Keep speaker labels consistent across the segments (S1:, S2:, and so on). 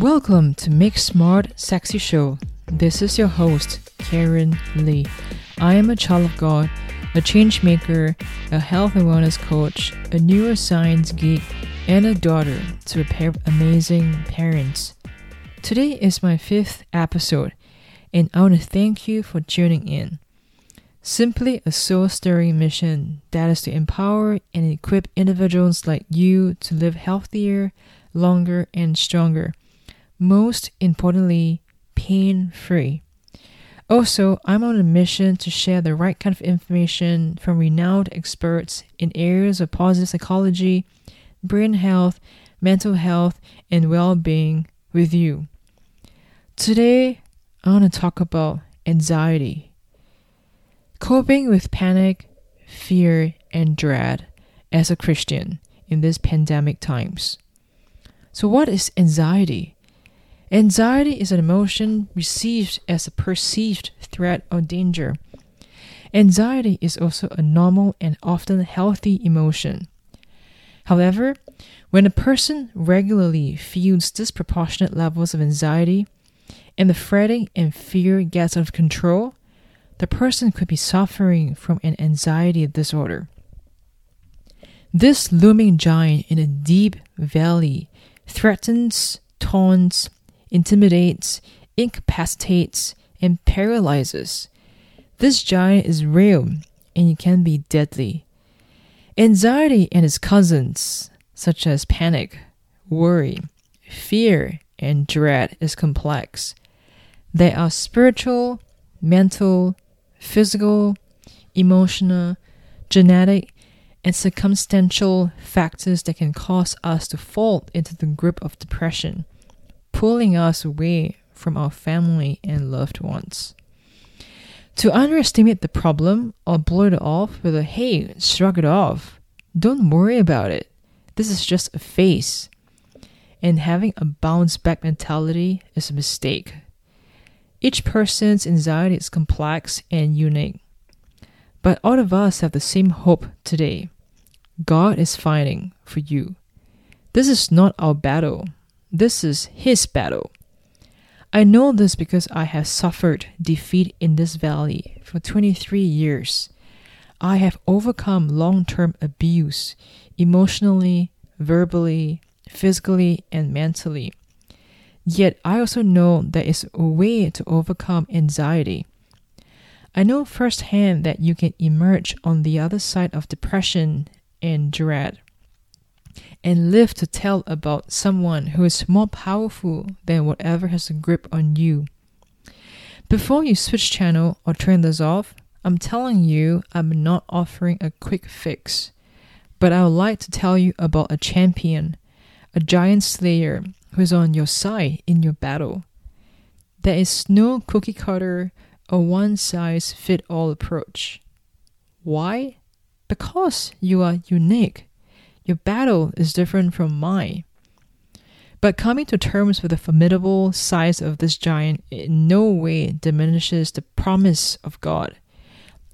S1: Welcome to Make Smart Sexy Show. This is your host, Karen Lee. I am a child of God, a change maker, a health and wellness coach, a neuroscience geek, and a daughter to a pair of amazing parents. Today is my fifth episode, and I want to thank you for tuning in. Simply a soul stirring mission that is to empower and equip individuals like you to live healthier, longer, and stronger. Most importantly, pain free. Also, I'm on a mission to share the right kind of information from renowned experts in areas of positive psychology, brain health, mental health, and well being with you. Today, I want to talk about anxiety. Coping with panic, fear, and dread as a Christian in these pandemic times. So, what is anxiety? Anxiety is an emotion received as a perceived threat or danger. Anxiety is also a normal and often healthy emotion. However, when a person regularly feels disproportionate levels of anxiety and the fretting and fear gets out of control, the person could be suffering from an anxiety disorder. This looming giant in a deep valley threatens, taunts, intimidates, incapacitates, and paralyzes. This giant is real and it can be deadly. Anxiety and its cousins, such as panic, worry, fear, and dread, is complex. They are spiritual, mental, physical, emotional, genetic, and circumstantial factors that can cause us to fall into the grip of depression pulling us away from our family and loved ones. To underestimate the problem or blow it off with a hey, shrug it off, don't worry about it. This is just a phase. And having a bounce back mentality is a mistake. Each person's anxiety is complex and unique. But all of us have the same hope today. God is fighting for you. This is not our battle. This is his battle. I know this because I have suffered defeat in this valley for 23 years. I have overcome long term abuse emotionally, verbally, physically, and mentally. Yet I also know there is a way to overcome anxiety. I know firsthand that you can emerge on the other side of depression and dread and live to tell about someone who is more powerful than whatever has a grip on you. Before you switch channel or turn this off, I'm telling you I'm not offering a quick fix, but I would like to tell you about a champion, a giant slayer who is on your side in your battle. There is no cookie cutter or one size fit all approach. Why? Because you are unique. Your battle is different from mine. But coming to terms with the formidable size of this giant in no way diminishes the promise of God.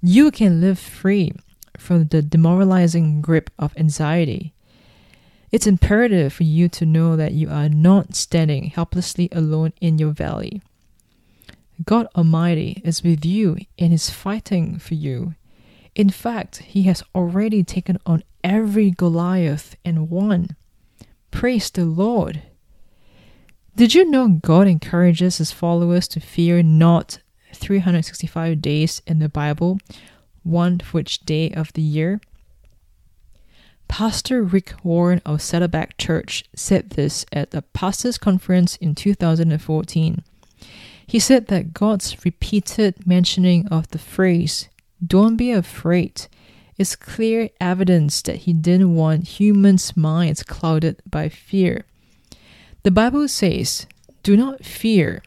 S1: You can live free from the demoralizing grip of anxiety. It's imperative for you to know that you are not standing helplessly alone in your valley. God Almighty is with you and is fighting for you. In fact, He has already taken on every Goliath and won. Praise the Lord. Did you know God encourages his followers to fear not 365 days in the Bible, one for each day of the year? Pastor Rick Warren of Saddleback Church said this at a pastors' conference in 2014. He said that God's repeated mentioning of the phrase, don't be afraid, is clear evidence that he didn't want humans' minds clouded by fear. The Bible says, Do not fear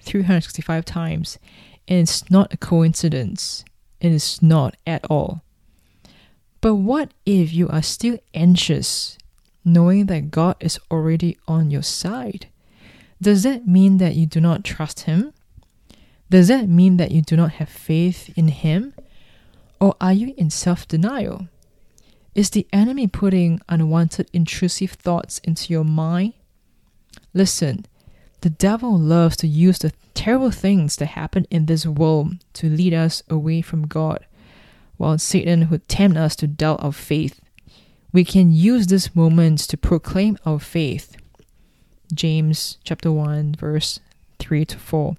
S1: 365 times, and it's not a coincidence. It is not at all. But what if you are still anxious, knowing that God is already on your side? Does that mean that you do not trust Him? Does that mean that you do not have faith in Him? Or are you in self denial? Is the enemy putting unwanted intrusive thoughts into your mind? Listen, The devil loves to use the terrible things that happen in this world to lead us away from God, while Satan would tempt us to doubt our faith. We can use these moments to proclaim our faith. James chapter 1 verse 3 to 4.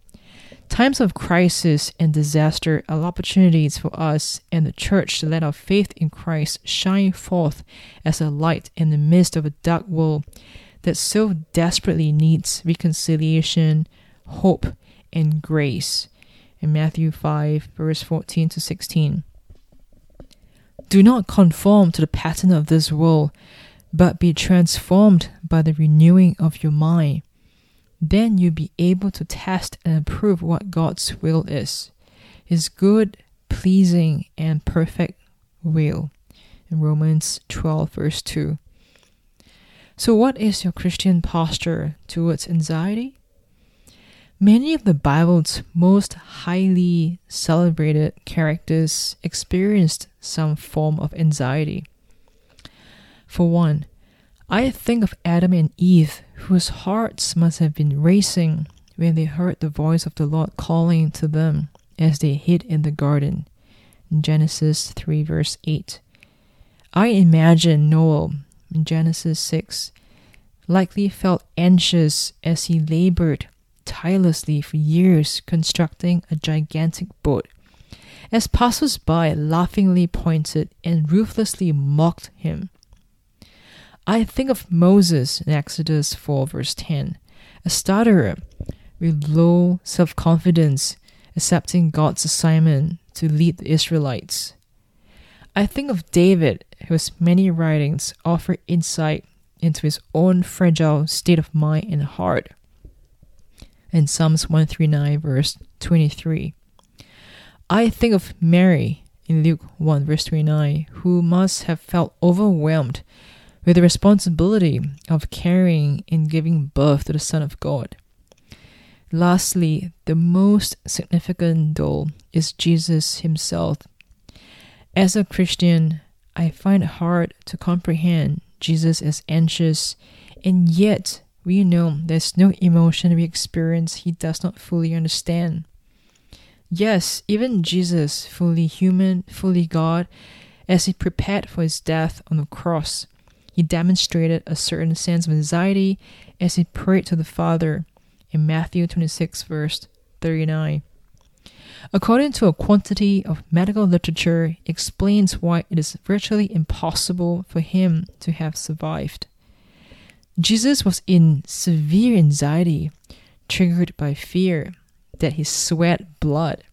S1: Times of crisis and disaster are opportunities for us and the church to let our faith in Christ shine forth as a light in the midst of a dark world that so desperately needs reconciliation, hope, and grace. In Matthew 5, verse 14 to 16. Do not conform to the pattern of this world, but be transformed by the renewing of your mind. Then you'll be able to test and approve what God's will is His good, pleasing, and perfect will. In Romans 12, verse 2. So, what is your Christian posture towards anxiety? Many of the Bible's most highly celebrated characters experienced some form of anxiety. For one, I think of Adam and Eve, whose hearts must have been racing when they heard the voice of the Lord calling to them as they hid in the garden. In Genesis 3, verse 8. I imagine Noah in Genesis 6, likely felt anxious as he labored tirelessly for years constructing a gigantic boat. As passers-by laughingly pointed and ruthlessly mocked him. I think of Moses in Exodus 4, verse 10, a stutterer with low self confidence, accepting God's assignment to lead the Israelites. I think of David, whose many writings offer insight into his own fragile state of mind and heart. In Psalms 139, verse 23. I think of Mary in Luke 1, verse 29, who must have felt overwhelmed with the responsibility of carrying and giving birth to the Son of God. Lastly, the most significant though is Jesus himself. As a Christian, I find it hard to comprehend Jesus as anxious, and yet we know there's no emotion we experience he does not fully understand. Yes, even Jesus, fully human, fully God, as he prepared for his death on the cross, he demonstrated a certain sense of anxiety as he prayed to the Father in Matthew 26, verse 39. According to a quantity of medical literature, explains why it is virtually impossible for him to have survived. Jesus was in severe anxiety, triggered by fear that he sweat blood.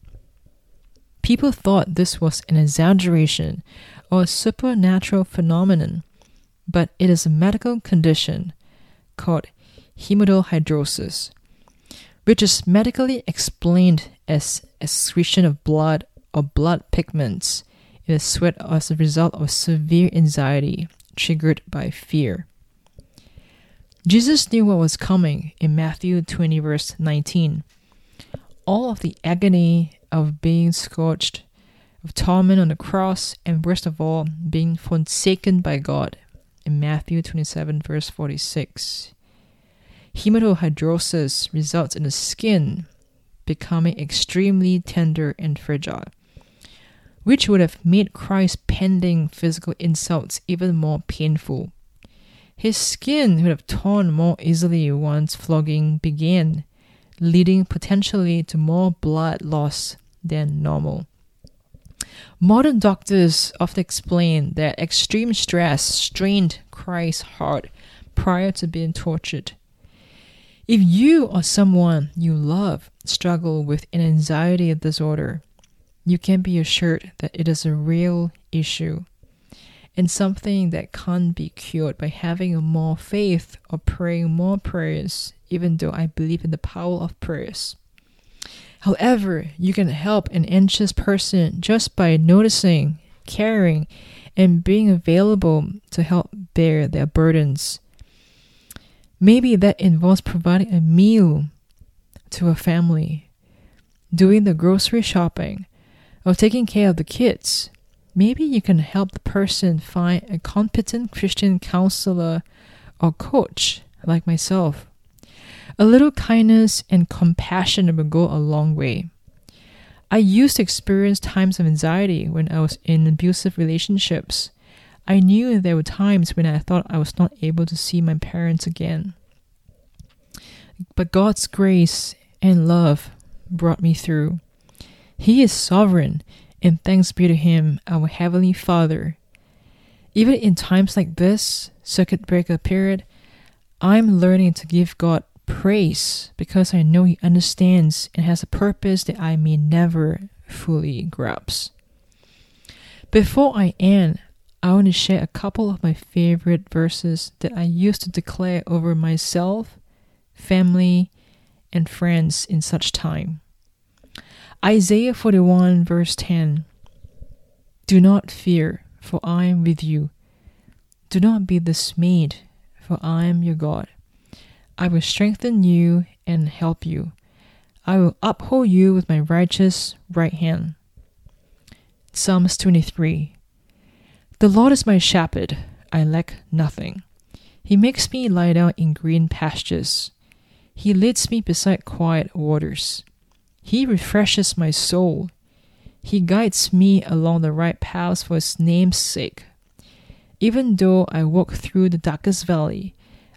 S1: People thought this was an exaggeration or a supernatural phenomenon, but it is a medical condition called hematidrosis, which is medically explained as excretion of blood or blood pigments in the sweat as a result of severe anxiety triggered by fear. Jesus knew what was coming in Matthew 20, verse 19. All of the agony of being scourged, of torment on the cross, and worst of all, being forsaken by God in Matthew 27, verse 46. Hematidrosis results in the skin becoming extremely tender and fragile, which would have made Christ's pending physical insults even more painful. His skin would have torn more easily once flogging began, leading potentially to more blood loss than normal. Modern doctors often explain that extreme stress strained Christ's heart prior to being tortured. If you or someone you love struggle with an anxiety disorder, you can be assured that it is a real issue and something that can't be cured by having more faith or praying more prayers, even though I believe in the power of prayers. However, you can help an anxious person just by noticing, caring, and being available to help bear their burdens. Maybe that involves providing a meal to a family, doing the grocery shopping, or taking care of the kids. Maybe you can help the person find a competent Christian counselor or coach like myself. A little kindness and compassion will go a long way. I used to experience times of anxiety when I was in abusive relationships. I knew there were times when I thought I was not able to see my parents again. But God's grace and love brought me through. He is sovereign, and thanks be to Him, our Heavenly Father. Even in times like this, circuit breaker period, I'm learning to give God praise because I know He understands and has a purpose that I may never fully grasp. Before I end, I want to share a couple of my favorite verses that I used to declare over myself, family, and friends in such time. Isaiah 41, verse 10 Do not fear, for I am with you. Do not be dismayed, for I am your God. I will strengthen you and help you. I will uphold you with my righteous right hand. Psalms 23 The Lord is my shepherd, I lack nothing. He makes me lie down in green pastures. He leads me beside quiet waters. He refreshes my soul. He guides me along the right paths for his name's sake. Even though I walk through the darkest valley,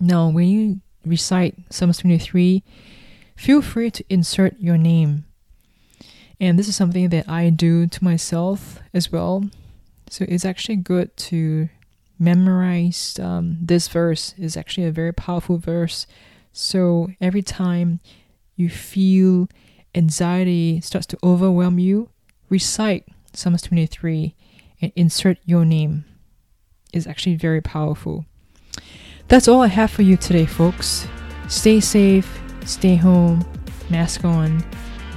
S1: Now, when you recite Psalms 23, feel free to insert your name. And this is something that I do to myself as well. So it's actually good to memorize um, this verse. is actually a very powerful verse. So every time you feel anxiety starts to overwhelm you, recite Psalms 23 and insert your name. Is actually very powerful. That's all I have for you today, folks. Stay safe, stay home, mask on,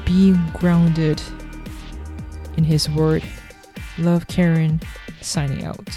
S1: be grounded in His Word. Love Karen, signing out.